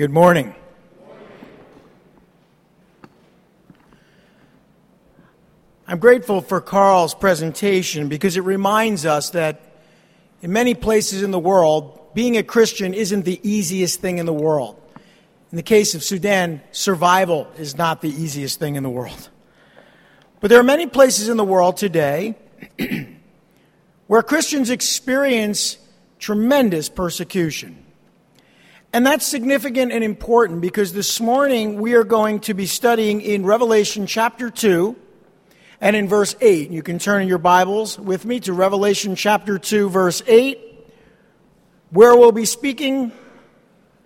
Good morning. I'm grateful for Carl's presentation because it reminds us that in many places in the world, being a Christian isn't the easiest thing in the world. In the case of Sudan, survival is not the easiest thing in the world. But there are many places in the world today where Christians experience tremendous persecution. And that's significant and important because this morning we are going to be studying in Revelation chapter 2 and in verse 8. You can turn in your Bibles with me to Revelation chapter 2, verse 8, where we'll be speaking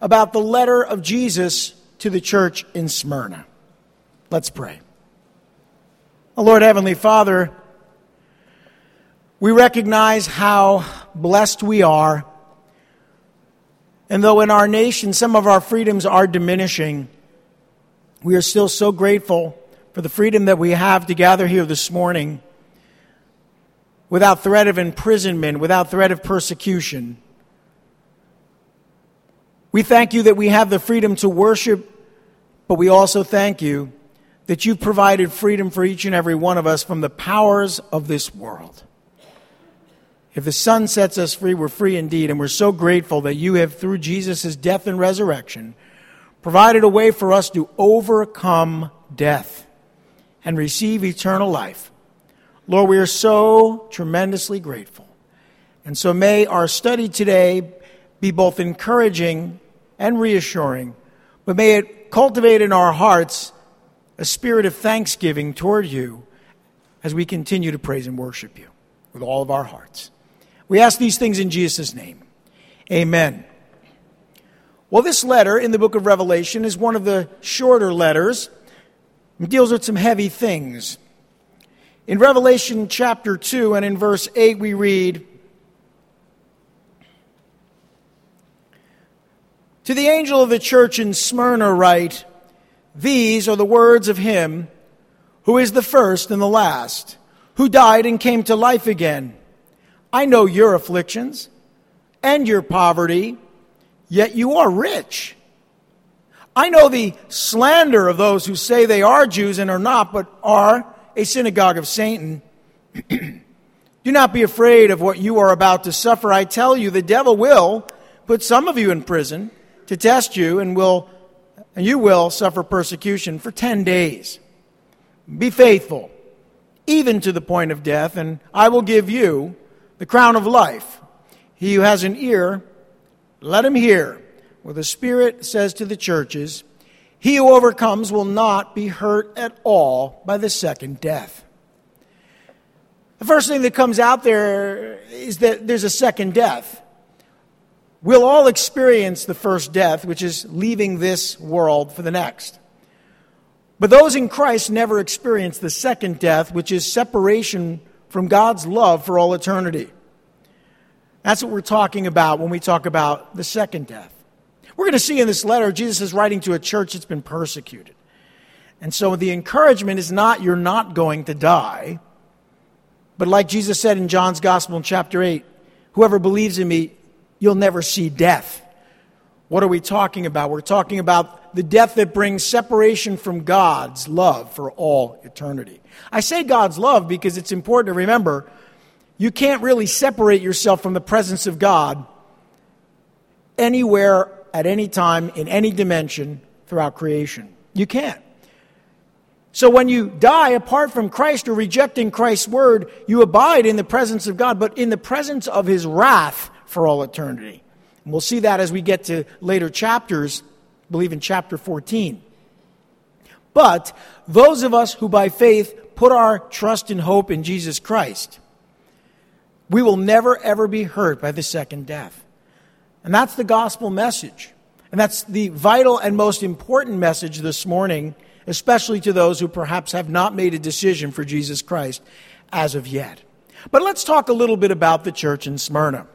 about the letter of Jesus to the church in Smyrna. Let's pray. Oh, Lord Heavenly Father, we recognize how blessed we are. And though in our nation some of our freedoms are diminishing, we are still so grateful for the freedom that we have to gather here this morning without threat of imprisonment, without threat of persecution. We thank you that we have the freedom to worship, but we also thank you that you've provided freedom for each and every one of us from the powers of this world. If the Son sets us free, we're free indeed, and we're so grateful that you have, through Jesus' death and resurrection, provided a way for us to overcome death and receive eternal life. Lord, we are so tremendously grateful. And so may our study today be both encouraging and reassuring, but may it cultivate in our hearts a spirit of thanksgiving toward you as we continue to praise and worship you with all of our hearts. We ask these things in Jesus' name. Amen. Well, this letter in the book of Revelation is one of the shorter letters it deals with some heavy things. In Revelation chapter 2 and in verse 8, we read To the angel of the church in Smyrna, write, These are the words of him who is the first and the last, who died and came to life again. I know your afflictions and your poverty, yet you are rich. I know the slander of those who say they are Jews and are not, but are a synagogue of Satan. Do not be afraid of what you are about to suffer. I tell you, the devil will put some of you in prison to test you, and will and you will suffer persecution for 10 days. Be faithful, even to the point of death, and I will give you the crown of life. He who has an ear, let him hear where the Spirit says to the churches, He who overcomes will not be hurt at all by the second death. The first thing that comes out there is that there's a second death. We'll all experience the first death, which is leaving this world for the next. But those in Christ never experience the second death, which is separation from God's love for all eternity. That's what we're talking about when we talk about the second death. We're going to see in this letter, Jesus is writing to a church that's been persecuted. And so the encouragement is not you're not going to die, but like Jesus said in John's Gospel in chapter 8, whoever believes in me, you'll never see death. What are we talking about? We're talking about the death that brings separation from God's love for all eternity. I say God's love because it's important to remember you can't really separate yourself from the presence of God anywhere at any time in any dimension throughout creation. You can't. So when you die apart from Christ or rejecting Christ's word, you abide in the presence of God, but in the presence of his wrath for all eternity. And we'll see that as we get to later chapters, believe in chapter 14. But those of us who by faith put our trust and hope in Jesus Christ, we will never ever be hurt by the second death. And that's the gospel message. And that's the vital and most important message this morning, especially to those who perhaps have not made a decision for Jesus Christ as of yet. But let's talk a little bit about the church in Smyrna.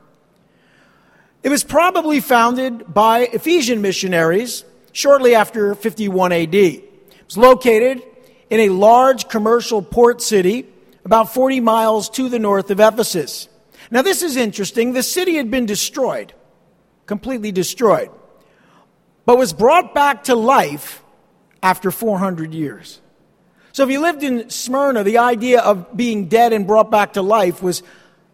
It was probably founded by Ephesian missionaries shortly after 51 AD. It was located in a large commercial port city about 40 miles to the north of Ephesus. Now, this is interesting. The city had been destroyed completely destroyed. but was brought back to life after 400 years. So if you lived in Smyrna, the idea of being dead and brought back to life was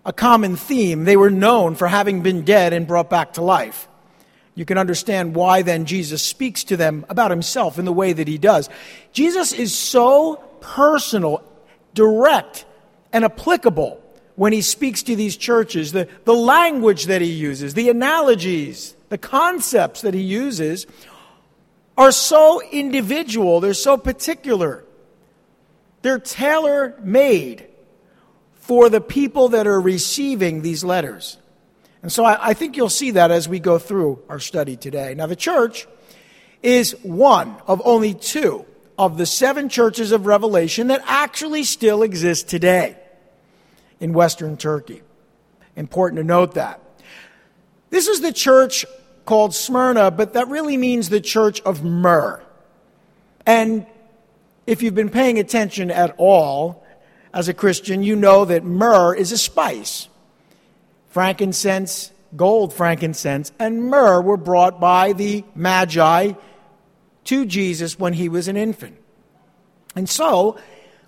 a common theme. They were known for having been dead and brought back to life. You can understand why then Jesus speaks to them about himself in the way that he does. Jesus is so personal, direct, and applicable when he speaks to these churches. The, the language that he uses, the analogies, the concepts that he uses are so individual, they're so particular. They're tailor made for the people that are receiving these letters. And so I, I, think you'll see that as we go through our study today. Now, the church is one of only two of the seven churches of Revelation that actually still exist today in Western Turkey. Important to note that. This is the church called Smyrna, but that really means the church of myrrh. And if you've been paying attention at all as a Christian, you know that myrrh is a spice. Frankincense, gold frankincense, and myrrh were brought by the Magi to Jesus when he was an infant. And so,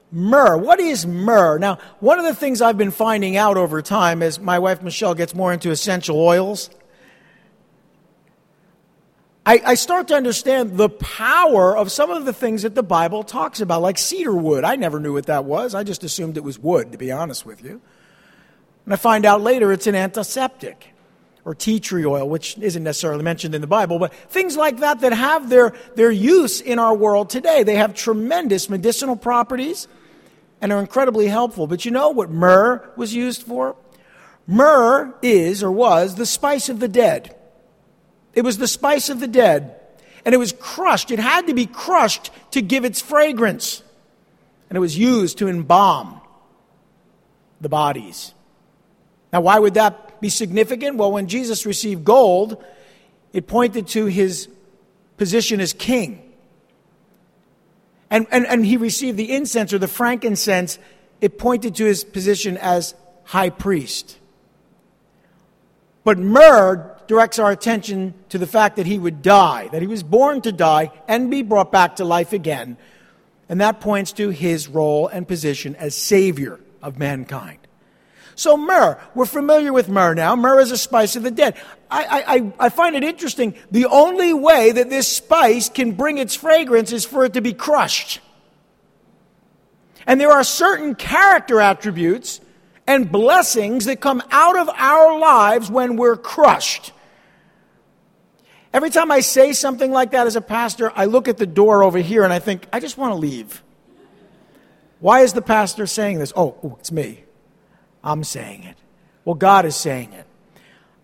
myrrh, what is myrrh? Now, one of the things I've been finding out over time as my wife Michelle gets more into essential oils, I, I, start to understand the power of some of the things that the Bible talks about, like cedar wood. I never knew what that was. I just assumed it was wood, to be honest with you. And I find out later it's an antiseptic or tea tree oil, which isn't necessarily mentioned in the Bible, but things like that that have their, their use in our world today. They have tremendous medicinal properties and are incredibly helpful. But you know what myrrh was used for? Myrrh is or was the spice of the dead. It was the spice of the dead. And it was crushed. It had to be crushed to give its fragrance. And it was used to embalm the bodies. Now, why would that be significant? Well, when Jesus received gold, it pointed to his position as king. And, and, and he received the incense or the frankincense, it pointed to his position as high priest. But myrrh directs our attention to the fact that he would die, that he was born to die and be brought back to life again. And that points to his role and position as Savior of mankind. So, myrrh, we're familiar with myrrh now. Myrrh is a spice of the dead. I, I, I find it interesting. The only way that this spice can bring its fragrance is for it to be crushed. And there are certain character attributes and blessings that come out of our lives when we're crushed. Every time I say something like that as a pastor, I look at the door over here and I think, I just want to leave. Why is the pastor saying this? Oh, oh, it's me. I'm saying it. Well, God is saying it.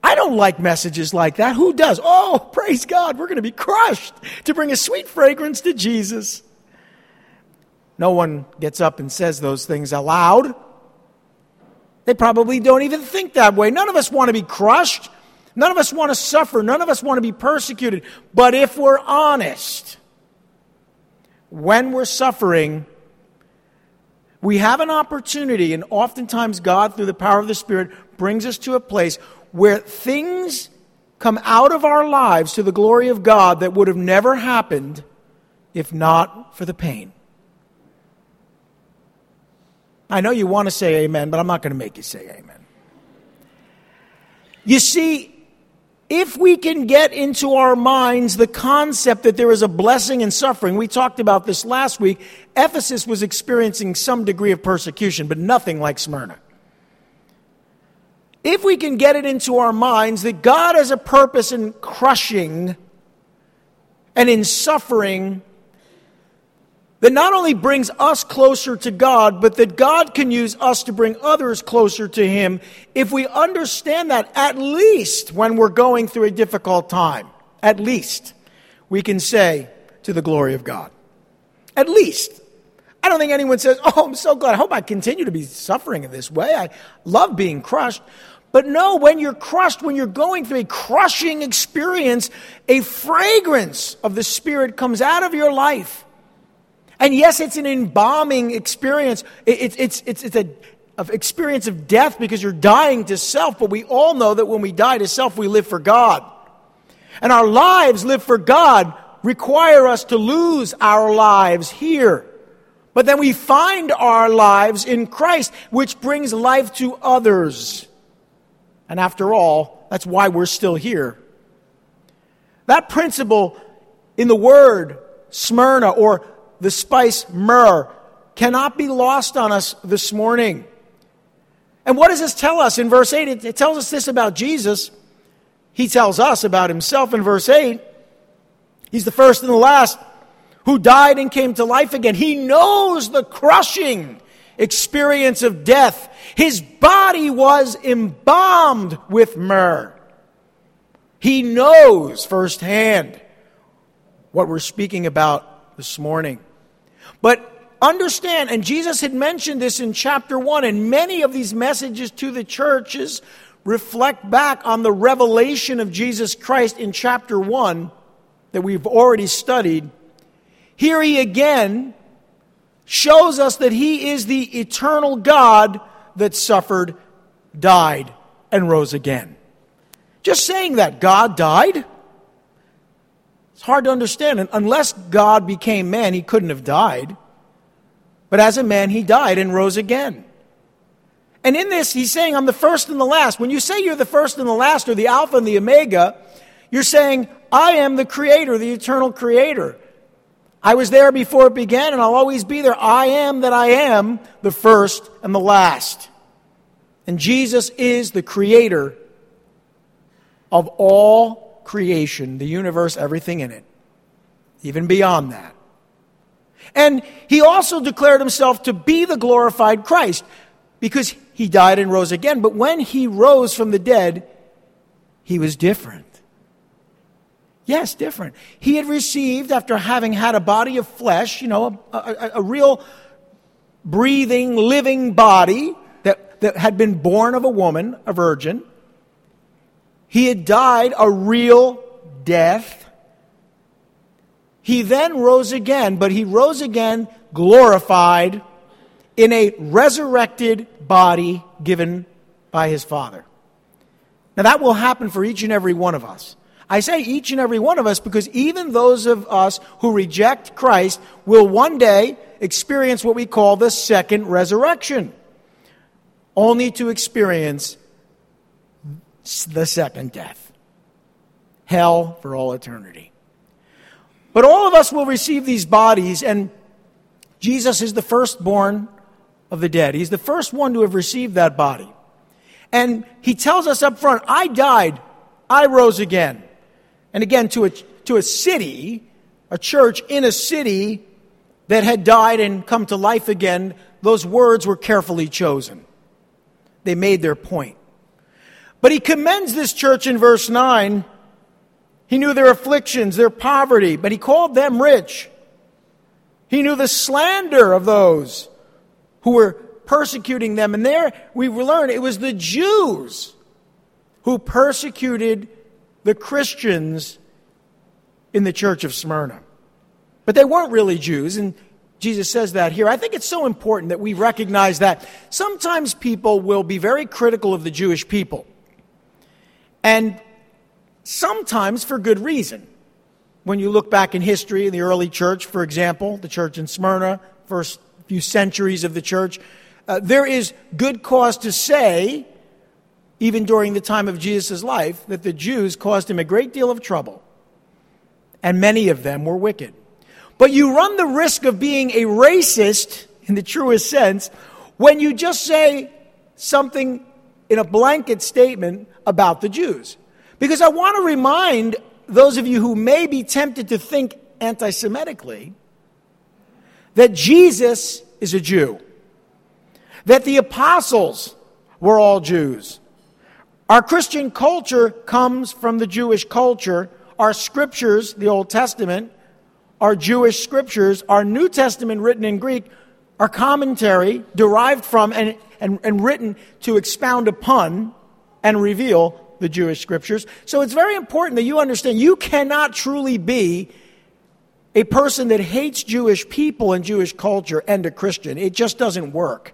I don't like messages like that. Who does? Oh, praise God, we're going to be crushed to bring a sweet fragrance to Jesus. No one gets up and says those things aloud. They probably don't even think that way. None of us want to be crushed. None of us want to suffer. None of us want to be persecuted. But if we're honest, when we're suffering, we have an opportunity, and oftentimes God, through the power of the Spirit, brings us to a place where things come out of our lives to the glory of God that would have never happened if not for the pain. I know you want to say amen, but I'm not going to make you say amen. You see, if we can get into our minds the concept that there is a blessing in suffering, we talked about this last week. Ephesus was experiencing some degree of persecution, but nothing like Smyrna. If we can get it into our minds that God has a purpose in crushing and in suffering that not only brings us closer to God, but that God can use us to bring others closer to Him if we understand that at least when we're going through a difficult time. At least we can say to the glory of God. At least. I don't think anyone says, Oh, I'm so glad. I hope I continue to be suffering in this way. I love being crushed. But no, when you're crushed, when you're going through a crushing experience, a fragrance of the Spirit comes out of your life and yes, it's an embalming experience. It's, it's, it's, it's a experience of death because you're dying to self, but we all know that when we die to self, we live for God. And our lives live for God require us to lose our lives here. But then we find our lives in Christ, which brings life to others. And after all, that's why we're still here. That principle in the word Smyrna or the spice myrrh cannot be lost on us this morning. And what does this tell us in verse 8? It, tells us this about Jesus. He tells us about himself in verse 8. He's the first and the last who died and came to life again. He knows the crushing experience of death. His body was embalmed with myrrh. He knows firsthand what we're speaking about this morning. But understand, and Jesus had mentioned this in chapter 1, and many of these messages to the churches reflect back on the revelation of Jesus Christ in chapter 1 that we've already studied. Here he again shows us that he is the eternal God that suffered, died, and rose again. Just saying that God died, it's hard to understand. And unless God became man, he couldn't have died. But as a man, he died and rose again. And in this, he's saying, I'm the first and the last. When you say you're the first and the last, or the Alpha and the Omega, you're saying, I am the Creator, the eternal Creator. I was there before it began, and I'll always be there. I am that I am, the first and the last. And Jesus is the Creator of all creation, the universe, everything in it, even beyond that. And he also declared himself to be the glorified Christ because he died and rose again. But when he rose from the dead, he was different. Yes, different. He had received, after having had a body of flesh, you know, a, a, a, real breathing, living body that, that had been born of a woman, a virgin. He had died a real death. He then rose again, but he rose again glorified in a resurrected body given by his Father. Now, that will happen for each and every one of us. I say each and every one of us because even those of us who reject Christ will one day experience what we call the second resurrection, only to experience the second death hell for all eternity. But all of us will receive these bodies, and Jesus is the firstborn of the dead. He's the first one to have received that body. And he tells us up front, I died, I rose again. And again, to a, to a city, a church in a city that had died and come to life again, those words were carefully chosen. They made their point. But he commends this church in verse 9. He knew their afflictions, their poverty, but he called them rich. He knew the slander of those who were persecuting them. And there we learn it was the Jews who persecuted the Christians in the church of Smyrna. But they weren't really Jews, and Jesus says that here. I think it's so important that we recognize that sometimes people will be very critical of the Jewish people. And sometimes for good reason. When you look back in history, in the early church, for example, the church in Smyrna, first few centuries of the church, uh, there is good cause to say even during the time of Jesus' life, that the Jews caused him a great deal of trouble. And many of them were wicked. But you run the risk of being a racist, in the truest sense, when you just say something in a blanket statement about the Jews. Because I want to remind those of you who may be tempted to think anti Semitically that Jesus is a Jew, that the apostles were all Jews, our Christian culture comes from the Jewish culture. Our scriptures, the Old Testament, our Jewish scriptures, our New Testament written in Greek, our commentary derived from and, and, and written to expound upon and reveal the Jewish scriptures. So it's very important that you understand you cannot truly be a person that hates Jewish people and Jewish culture and a Christian. It just doesn't work.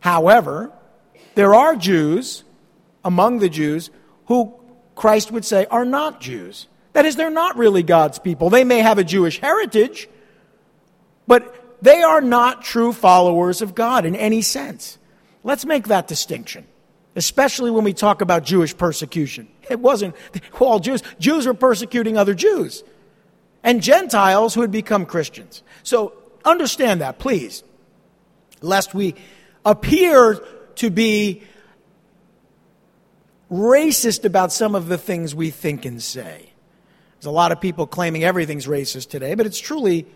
However, there are Jews among the Jews who Christ would say are not Jews. That is, they're not really God's people. They may have a Jewish heritage, but they are not true followers of God in any sense. Let's make that distinction, especially when we talk about Jewish persecution. It wasn't all Jews. Jews were persecuting other Jews and Gentiles who had become Christians. So understand that, please, lest we appear to be racist about some of the things we think and say. There's a lot of people claiming everything's racist today, but it's truly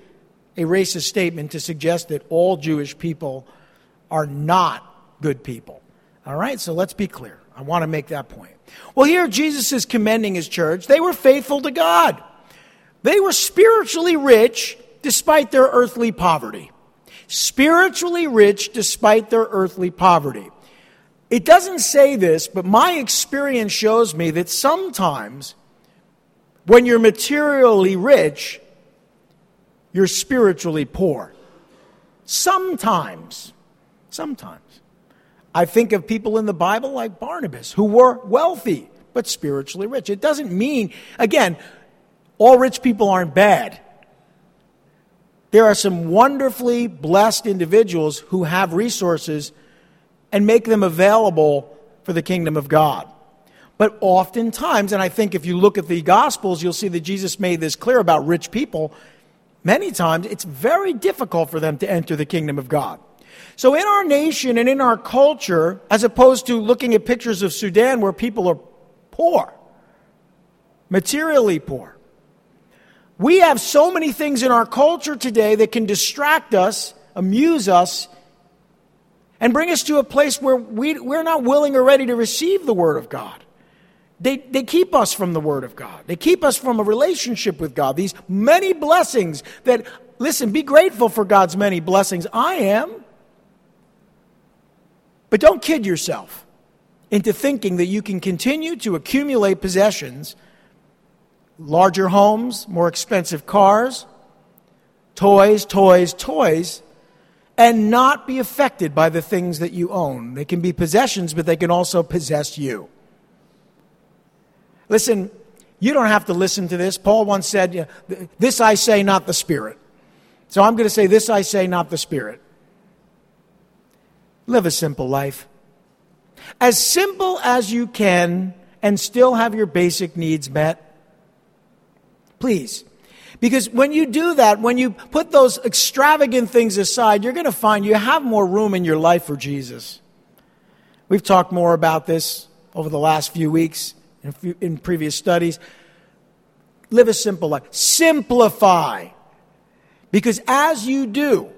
a racist statement to suggest that all Jewish people are not good people. All right, so let's be clear. I want to make that point. Well, here Jesus is commending his church. They were faithful to God, they were spiritually rich despite their earthly poverty. Spiritually rich despite their earthly poverty. It doesn't say this, but my experience shows me that sometimes when you're materially rich, you're spiritually poor. Sometimes. Sometimes. I think of people in the Bible like Barnabas who were wealthy but spiritually rich. It doesn't mean, again, all rich people aren't bad. There are some wonderfully blessed individuals who have resources and make them available for the kingdom of God. But oftentimes, and I think if you look at the Gospels, you'll see that Jesus made this clear about rich people. Many times, it's very difficult for them to enter the kingdom of God. So, in our nation and in our culture, as opposed to looking at pictures of Sudan where people are poor, materially poor, we have so many things in our culture today that can distract us, amuse us, and bring us to a place where we, we're not willing or ready to receive the Word of God. They, they keep us from the Word of God. They keep us from a relationship with God. These many blessings that, listen, be grateful for God's many blessings. I am. But don't kid yourself into thinking that you can continue to accumulate possessions, larger homes, more expensive cars, toys, toys, toys, and not be affected by the things that you own. They can be possessions, but they can also possess you. Listen, you don't have to listen to this. Paul once said, This I say, not the Spirit. So I'm going to say, This I say, not the Spirit. Live a simple life. As simple as you can and still have your basic needs met. Please. Because when you do that, when you put those extravagant things aside, you're going to find you have more room in your life for Jesus. We've talked more about this over the last few weeks in, in previous studies. Live a simple life. Simplify. Because as you do,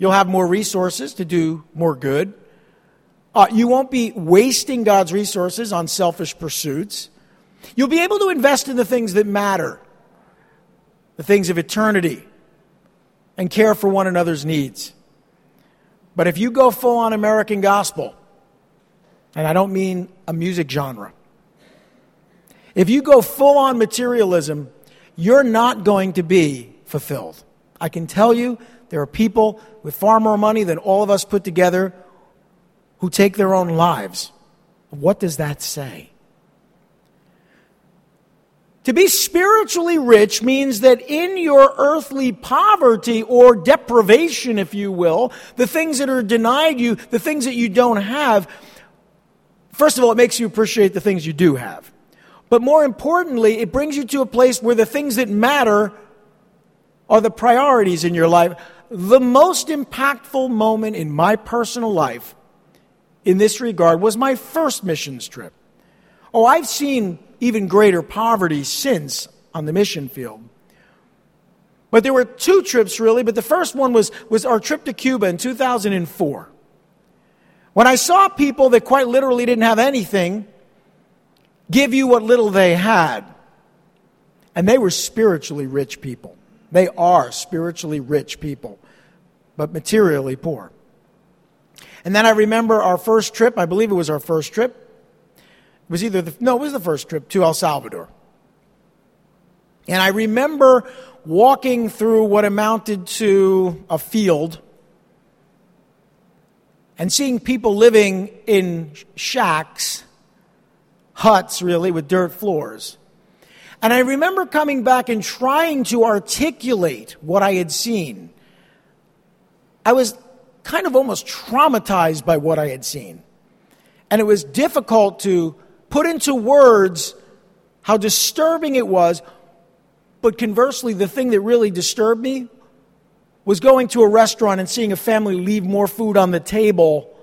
you'll have more resources to do more good. Uh, you won't be wasting God's resources on selfish pursuits. You'll be able to invest in the things that matter, the things of eternity, and care for one another's needs. But if you go full on American gospel, and I don't mean a music genre, if you go full on materialism, you're not going to be fulfilled. I can tell you there are people with far more money than all of us put together who take their own lives. What does that say? To be spiritually rich means that in your earthly poverty or deprivation, if you will, the things that are denied you, the things that you don't have, first of all, it makes you appreciate the things you do have. But more importantly, it brings you to a place where the things that matter are the priorities in your life. The most impactful moment in my personal life in this regard was my first missions trip. Oh, I've seen even greater poverty since on the mission field. But there were two trips really, but the first one was, was our trip to Cuba in 2004. When I saw people that quite literally didn't have anything, give you what little they had. And they were spiritually rich people. They are spiritually rich people, but materially poor. And then I remember our first trip, I believe it was our first trip. It was either the, no, it was the first trip to El Salvador. And I remember walking through what amounted to a field and seeing people living in shacks huts, really, with dirt floors. And I remember coming back and trying to articulate what I had seen. I was kind of almost traumatized by what I had seen. And it was difficult to put into words how disturbing it was. But conversely, the thing that really disturbed me was going to a restaurant and seeing a family leave more food on the table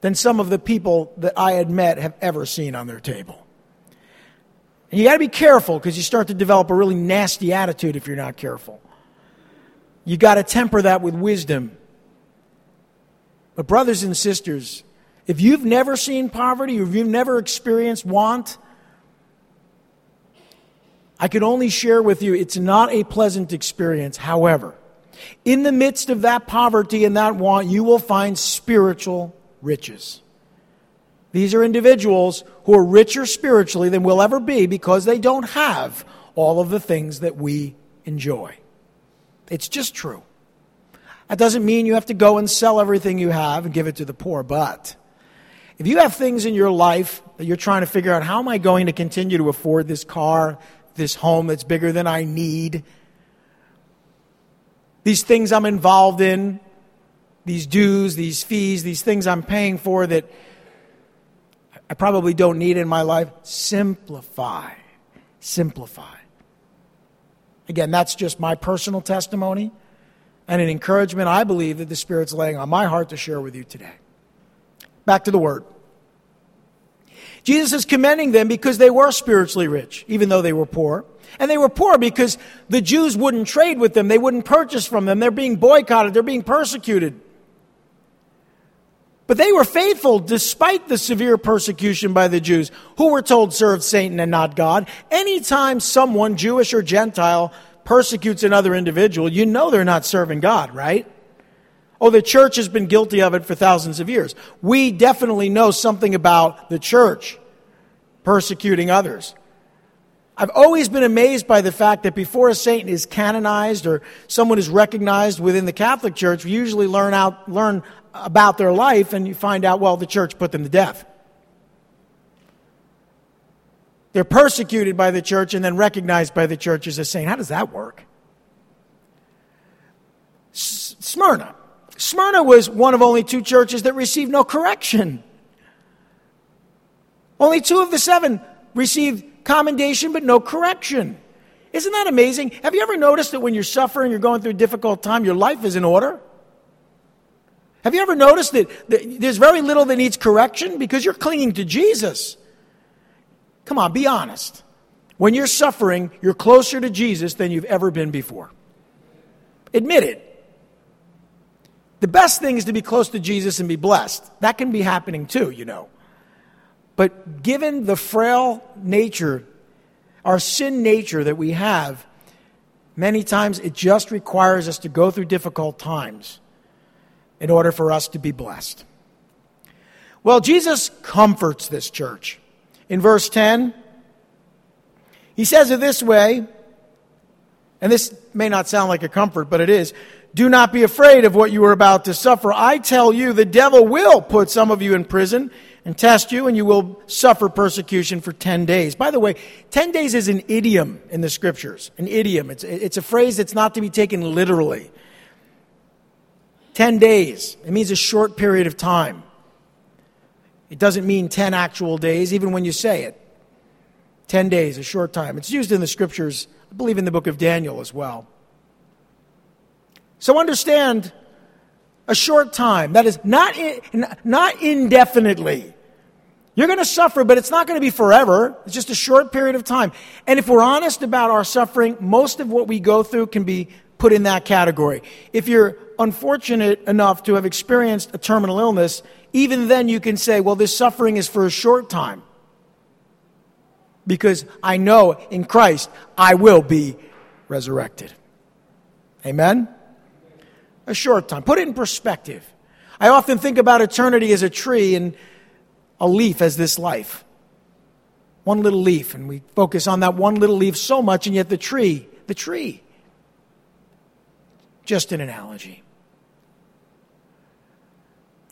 than some of the people that I had met have ever seen on their table. And you got to be careful because you start to develop a really nasty attitude if you're not careful. You got to temper that with wisdom. But, brothers and sisters, if you've never seen poverty or if you've never experienced want, I can only share with you it's not a pleasant experience. However, in the midst of that poverty and that want, you will find spiritual riches. These are individuals who are richer spiritually than we'll ever be because they don't have all of the things that we enjoy. It's just true. That doesn't mean you have to go and sell everything you have and give it to the poor, but if you have things in your life that you're trying to figure out, how am I going to continue to afford this car, this home that's bigger than I need, these things I'm involved in, these dues, these fees, these things I'm paying for that I probably don't need in my life. Simplify. Simplify. Again, that's just my personal testimony and an encouragement I believe that the Spirit's laying on my heart to share with you today. Back to the Word. Jesus is commending them because they were spiritually rich, even though they were poor. And they were poor because the Jews wouldn't trade with them, they wouldn't purchase from them. They're being boycotted, they're being persecuted. But they were faithful despite the severe persecution by the Jews, who were told served Satan and not God. Anytime someone, Jewish or Gentile, persecutes another individual, you know they're not serving God, right? Oh, the church has been guilty of it for thousands of years. We definitely know something about the church persecuting others. I've always been amazed by the fact that before a saint is canonized or someone is recognized within the Catholic Church, we usually learn out learn about their life and you find out, well, the church put them to death. They're persecuted by the church and then recognized by the church as a saint. How does that work? Smyrna. Smyrna was one of only two churches that received no correction. Only two of the seven received commendation but no correction. Isn't that amazing? Have you ever noticed that when you're suffering, you're going through a difficult time, your life is in order? Have you ever noticed that, that there's very little that needs correction because you're clinging to Jesus? Come on, be honest. When you're suffering, you're closer to Jesus than you've ever been before. Admit it. The best thing is to be close to Jesus and be blessed. That can be happening too, you know. But given the frail nature, our sin nature that we have, many times it just requires us to go through difficult times in order for us to be blessed. Well, Jesus comforts this church. In verse 10, he says it this way, and this may not sound like a comfort, but it is. Do not be afraid of what you are about to suffer. I tell you, the devil will put some of you in prison and test you, and you will suffer persecution for 10 days. By the way, 10 days is an idiom in the scriptures. An idiom. It's, it's a phrase that's not to be taken literally. 10 days. It means a short period of time. It doesn't mean 10 actual days, even when you say it. 10 days, a short time. It's used in the scriptures, I believe in the book of Daniel as well. So understand a short time. That is not, not indefinitely. You're going to suffer, but it's not going to be forever. It's just a short period of time. And if we're honest about our suffering, most of what we go through can be put in that category. If you're unfortunate enough to have experienced a terminal illness, even then you can say, well, this suffering is for a short time. Because I know in Christ I will be resurrected. Amen? A short time. Put it in perspective. I often think about eternity as a tree and a leaf as this life. One little leaf, and we focus on that one little leaf so much, and yet the tree, the tree. Just an analogy.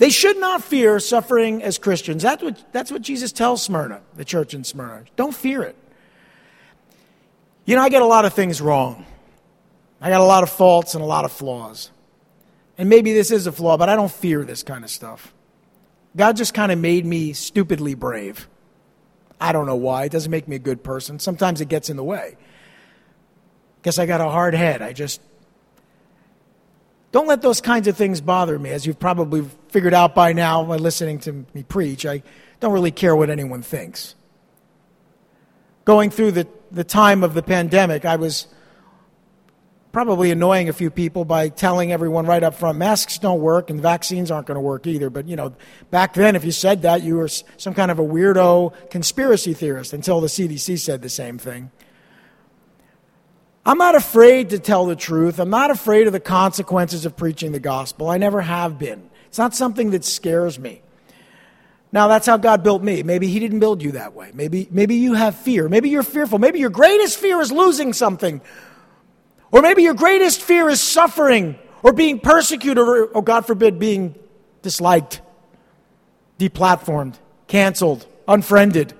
They should not fear suffering as Christians. That's what, that's what Jesus tells Smyrna, the church in Smyrna. Don't fear it. You know, I get a lot of things wrong. I got a lot of faults and a lot of flaws. And maybe this is a flaw, but I don't fear this kind of stuff. God just kind of made me stupidly brave. I don't know why. It doesn't make me a good person. Sometimes it gets in the way. Guess I got a hard head. I just. Don't let those kinds of things bother me. As you've probably figured out by now by listening to me preach, I don't really care what anyone thinks. Going through the, the time of the pandemic, I was probably annoying a few people by telling everyone right up front masks don't work and vaccines aren't going to work either. But, you know, back then, if you said that, you were some kind of a weirdo conspiracy theorist until the CDC said the same thing. I'm not afraid to tell the truth. I'm not afraid of the consequences of preaching the gospel. I never have been. It's not something that scares me. Now, that's how God built me. Maybe He didn't build you that way. Maybe, maybe you have fear. Maybe you're fearful. Maybe your greatest fear is losing something. Or maybe your greatest fear is suffering or being persecuted or, or God forbid, being disliked, deplatformed, canceled, unfriended.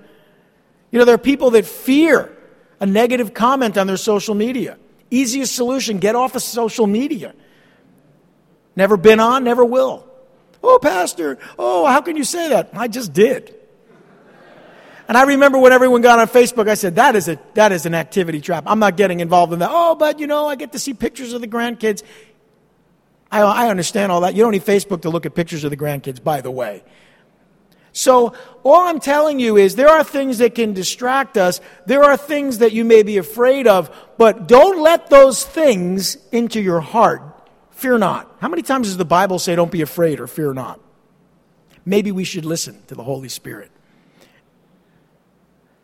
You know, there are people that fear a negative comment on their social media. Easiest solution get off of social media. Never been on, never will. Oh, Pastor, oh, how can you say that? I just did. And I remember when everyone got on Facebook, I said, that is, a, that is an activity trap. I'm not getting involved in that. Oh, but you know, I get to see pictures of the grandkids. I, I understand all that. You don't need Facebook to look at pictures of the grandkids, by the way. So, all I'm telling you is there are things that can distract us. There are things that you may be afraid of, but don't let those things into your heart. Fear not. How many times does the Bible say don't be afraid or fear not? Maybe we should listen to the Holy Spirit.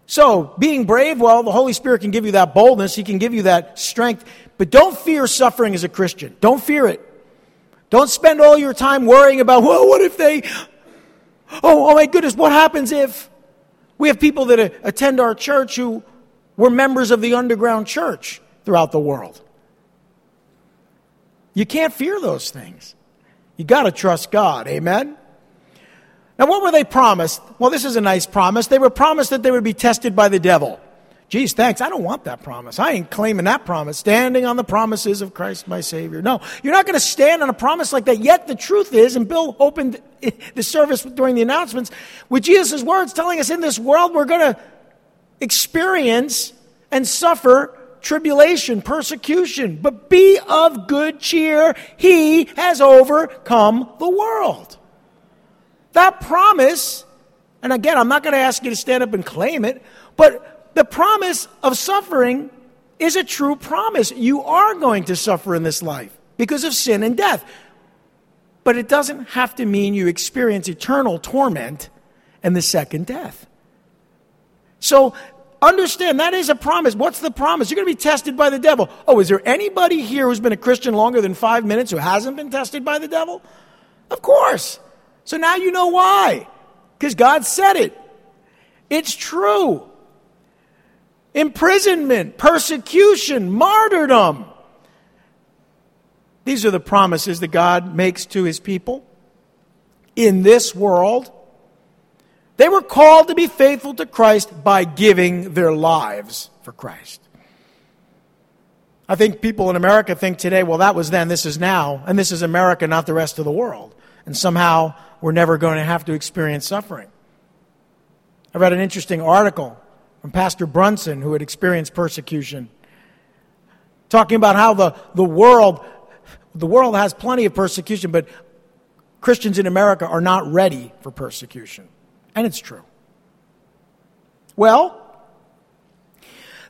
So, being brave, well, the Holy Spirit can give you that boldness, He can give you that strength, but don't fear suffering as a Christian. Don't fear it. Don't spend all your time worrying about, well, what if they, oh, oh my goodness, what happens if we have people that attend our church who were members of the underground church throughout the world? You can't fear those things. You got to trust God. Amen? Now, what were they promised? Well, this is a nice promise. They were promised that they would be tested by the devil. Geez, thanks. I don't want that promise. I ain't claiming that promise. Standing on the promises of Christ my Savior. No, you're not going to stand on a promise like that. Yet the truth is, and Bill opened the service during the announcements with Jesus' words telling us in this world we're going to experience and suffer tribulation, persecution. But be of good cheer. He has overcome the world. That promise, and again, I'm not going to ask you to stand up and claim it, but the promise of suffering is a true promise. You are going to suffer in this life because of sin and death. But it doesn't have to mean you experience eternal torment and the second death. So understand that is a promise. What's the promise? You're going to be tested by the devil. Oh, is there anybody here who's been a Christian longer than five minutes who hasn't been tested by the devil? Of course. So now you know why. Because God said it. It's true. Imprisonment, persecution, martyrdom. These are the promises that God makes to his people in this world. They were called to be faithful to Christ by giving their lives for Christ. I think people in America think today, well, that was then, this is now, and this is America, not the rest of the world. And somehow we're never going to have to experience suffering. I read an interesting article from Pastor Brunson, who had experienced persecution, talking about how the, the world the world has plenty of persecution, but Christians in America are not ready for persecution. And it's true. Well,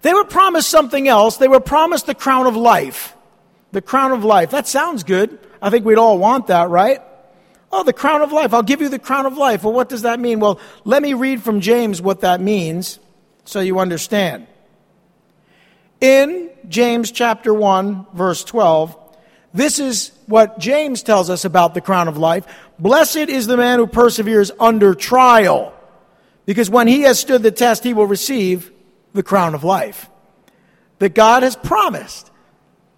they were promised something else. They were promised the crown of life. The crown of life. That sounds good. I think we'd all want that, right? Oh, the crown of life. I'll give you the crown of life. Well, what does that mean? Well, let me read from James what that means so you understand. In James chapter 1, verse 12, this is what James tells us about the crown of life. Blessed is the man who perseveres under trial, because when he has stood the test, he will receive the crown of life that God has promised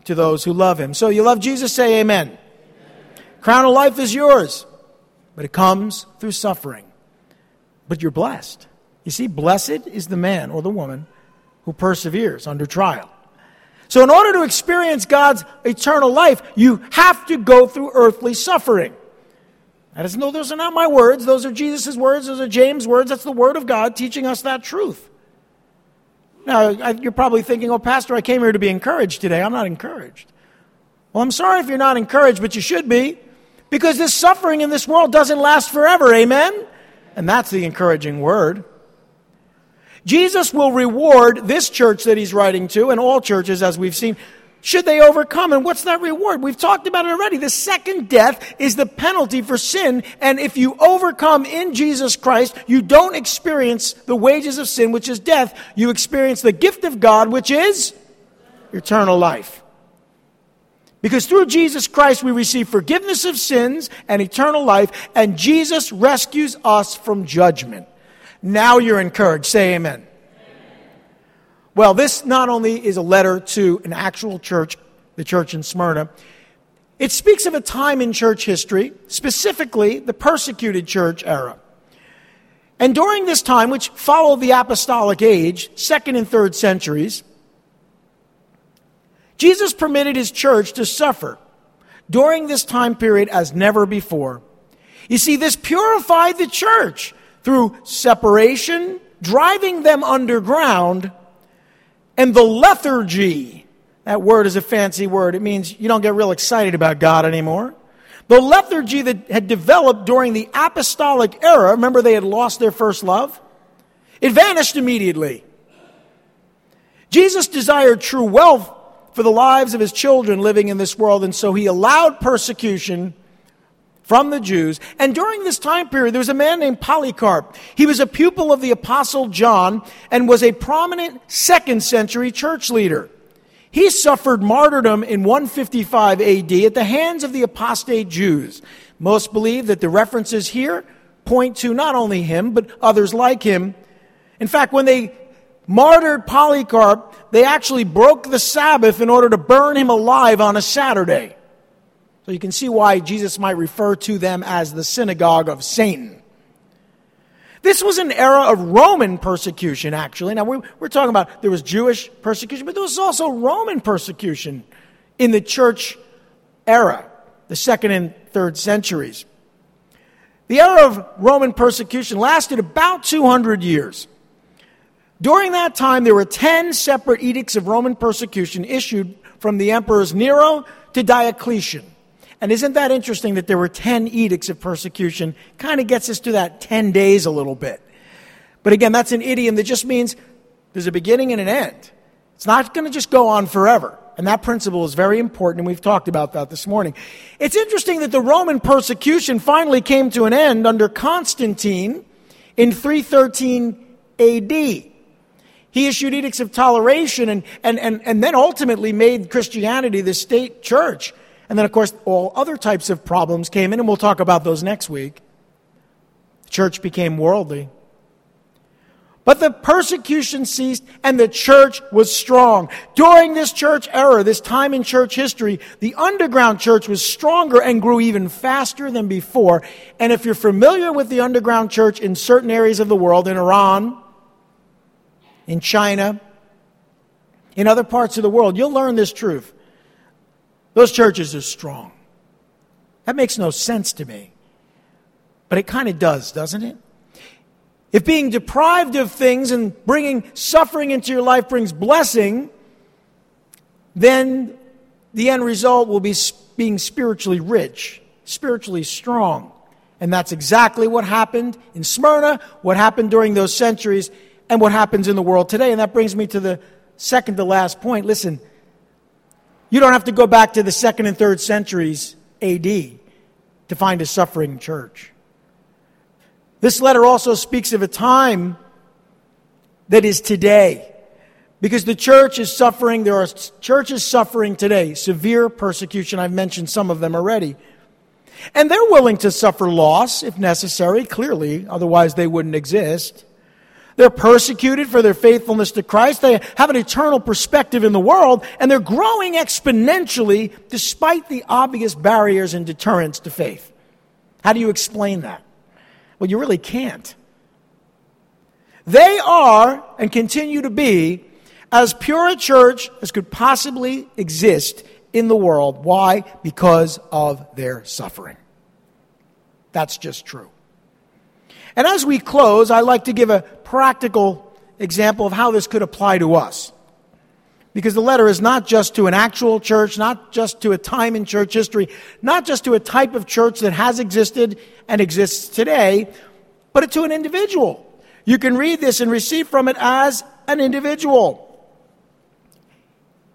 to those who love him. So you love Jesus? Say amen. Crown of life is yours, but it comes through suffering. But you're blessed. You see, blessed is the man or the woman who perseveres under trial. So, in order to experience God's eternal life, you have to go through earthly suffering. That is, no, those are not my words. Those are Jesus' words. Those are James' words. That's the Word of God teaching us that truth. Now, you're probably thinking, oh, Pastor, I came here to be encouraged today. I'm not encouraged. Well, I'm sorry if you're not encouraged, but you should be, because this suffering in this world doesn't last forever. Amen? And that's the encouraging word. Jesus will reward this church that he's writing to, and all churches, as we've seen, should they overcome. And what's that reward? We've talked about it already. The second death is the penalty for sin. And if you overcome in Jesus Christ, you don't experience the wages of sin, which is death. You experience the gift of God, which is eternal life. Because through Jesus Christ, we receive forgiveness of sins and eternal life, and Jesus rescues us from judgment. Now you're encouraged. Say amen. Well, this not only is a letter to an actual church, the church in Smyrna, it speaks of a time in church history, specifically the persecuted church era. And during this time, which followed the apostolic age, second and third centuries, Jesus permitted his church to suffer during this time period as never before. You see, this purified the church through separation, driving them underground, and the lethargy. That word is a fancy word. It means you don't get real excited about God anymore. The lethargy that had developed during the apostolic era, remember they had lost their first love? It vanished immediately. Jesus desired true wealth for the lives of his children living in this world, and so he allowed persecution from the Jews. And during this time period, there was a man named Polycarp. He was a pupil of the Apostle John and was a prominent second century church leader. He suffered martyrdom in 155 AD at the hands of the apostate Jews. Most believe that the references here point to not only him, but others like him. In fact, when they martyred Polycarp, they actually broke the Sabbath in order to burn him alive on a Saturday. So you can see why Jesus might refer to them as the synagogue of Satan. This was an era of Roman persecution, actually. Now, we're, we're talking about there was Jewish persecution, but there was also Roman persecution in the church era, the second and third centuries. The era of Roman persecution lasted about 200 years. During that time, there were 10 separate edicts of Roman persecution issued from the emperors Nero to Diocletian. And isn't that interesting that there were 10 edicts of persecution? Kind of gets us to that 10 days a little bit. But again, that's an idiom that just means there's a beginning and an end. It's not going to just go on forever. And that principle is very important, and we've talked about that this morning. It's interesting that the Roman persecution finally came to an end under Constantine in 313 AD. He issued edicts of toleration and, and, and, and then ultimately made Christianity the state church. And then, of course, all other types of problems came in, and we'll talk about those next week. The church became worldly. But the persecution ceased and the church was strong. During this church era, this time in church history, the underground church was stronger and grew even faster than before. And if you're familiar with the underground church in certain areas of the world, in Iran, in China, in other parts of the world, you'll learn this truth. Those churches are strong. That makes no sense to me. But it kind of does, doesn't it? If being deprived of things and bringing suffering into your life brings blessing, then the end result will be being spiritually rich, spiritually strong. And that's exactly what happened in Smyrna, what happened during those centuries, and what happens in the world today. And that brings me to the second to last point. Listen, you don't have to go back to the second and third centuries AD to find a suffering church. This letter also speaks of a time that is today. Because the church is suffering, there are churches suffering today, severe persecution. I've mentioned some of them already. And they're willing to suffer loss if necessary, clearly, otherwise they wouldn't exist. They're persecuted for their faithfulness to Christ. They have an eternal perspective in the world, and they're growing exponentially despite the obvious barriers and deterrents to faith. How do you explain that? Well, you really can't. They are and continue to be as pure a church as could possibly exist in the world. Why? Because of their suffering. That's just true. And as we close, I'd like to give a practical example of how this could apply to us. Because the letter is not just to an actual church, not just to a time in church history, not just to a type of church that has existed and exists today, but to an individual. You can read this and receive from it as an individual.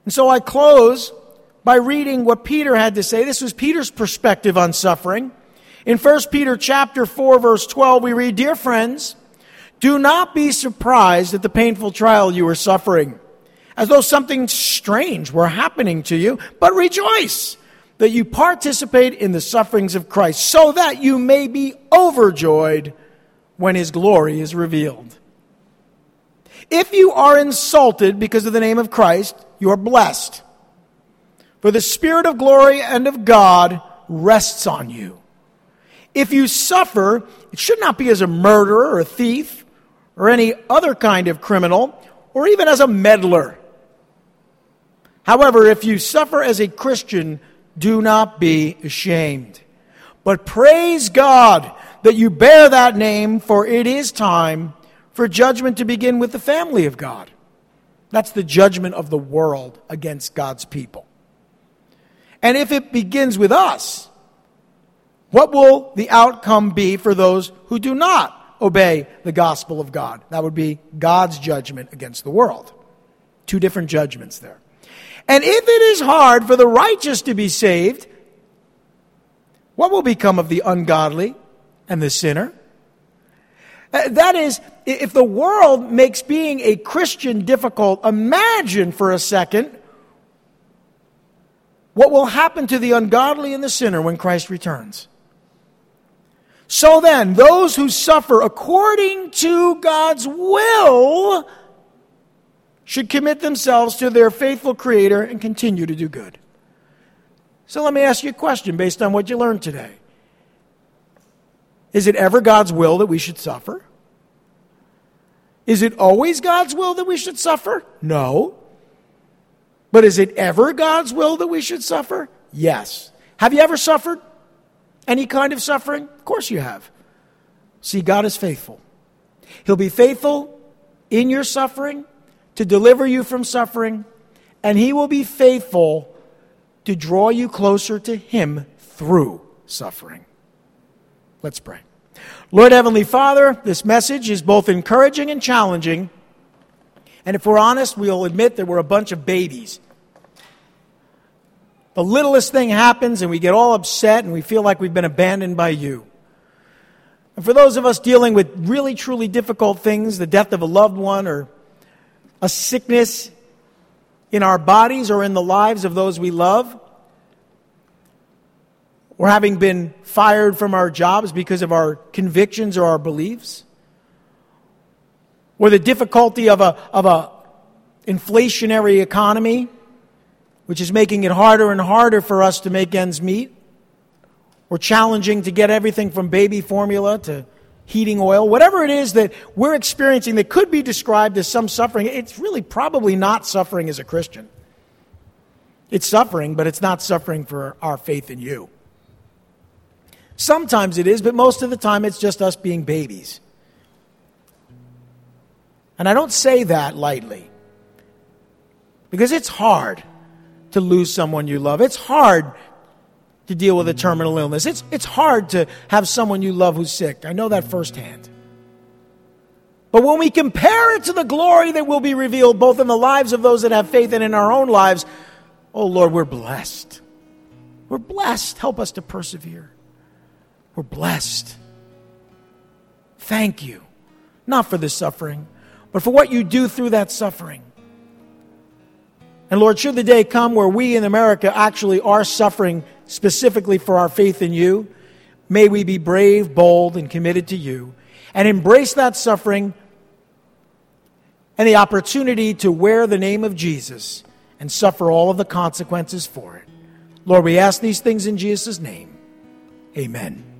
And so I close by reading what Peter had to say. This was Peter's perspective on suffering. In 1 Peter chapter 4 verse 12 we read, "Dear friends, do not be surprised at the painful trial you are suffering, as though something strange were happening to you, but rejoice that you participate in the sufferings of Christ, so that you may be overjoyed when his glory is revealed." If you are insulted because of the name of Christ, you are blessed. For the Spirit of glory and of God rests on you. If you suffer, it should not be as a murderer or a thief or any other kind of criminal or even as a meddler. However, if you suffer as a Christian, do not be ashamed. But praise God that you bear that name, for it is time for judgment to begin with the family of God. That's the judgment of the world against God's people. And if it begins with us, what will the outcome be for those who do not obey the gospel of God? That would be God's judgment against the world. Two different judgments there. And if it is hard for the righteous to be saved, what will become of the ungodly and the sinner? Uh, that is, if the world makes being a Christian difficult, imagine for a second what will happen to the ungodly and the sinner when Christ returns. So then, those who suffer according to God's will should commit themselves to their faithful Creator and continue to do good. So let me ask you a question based on what you learned today. Is it ever God's will that we should suffer? Is it always God's will that we should suffer? No. But is it ever God's will that we should suffer? Yes. Have you ever suffered? Any kind of suffering? Of course you have. See, God is faithful. He'll be faithful in your suffering to deliver you from suffering, and He will be faithful to draw you closer to Him through suffering. Let's pray. Lord Heavenly Father, this message is both encouraging and challenging. And if we're honest, we'll admit that we're a bunch of babies. The littlest thing happens and we get all upset and we feel like we've been abandoned by you. And for those of us dealing with really, truly difficult things, the death of a loved one or a sickness in our bodies or in the lives of those we love, or having been fired from our jobs because of our convictions or our beliefs, or the difficulty of a, of a inflationary economy, which is making it harder and harder for us to make ends meet, We're challenging to get everything from baby formula to heating oil, whatever it is that we're experiencing that could be described as some suffering, it's really probably not suffering as a Christian. It's suffering, but it's not suffering for our faith in you. Sometimes it is, but most of the time it's just us being babies. And I don't say that lightly because it's hard to lose someone you love. It's hard to deal with a terminal illness. It's, it's hard to have someone you love who's sick. I know that firsthand. But when we compare it to the glory that will be revealed both in the lives of those that have faith and in our own lives, oh Lord, we're blessed. We're blessed. Help us to persevere. We're blessed. Thank you. Not for the suffering, but for what you do through that suffering. And Lord, should the day come where we in America actually are suffering specifically for our faith in you, may we be brave, bold, and committed to you and embrace that suffering and the opportunity to wear the name of Jesus and suffer all of the consequences for it. Lord, we ask these things in Jesus' name. Amen.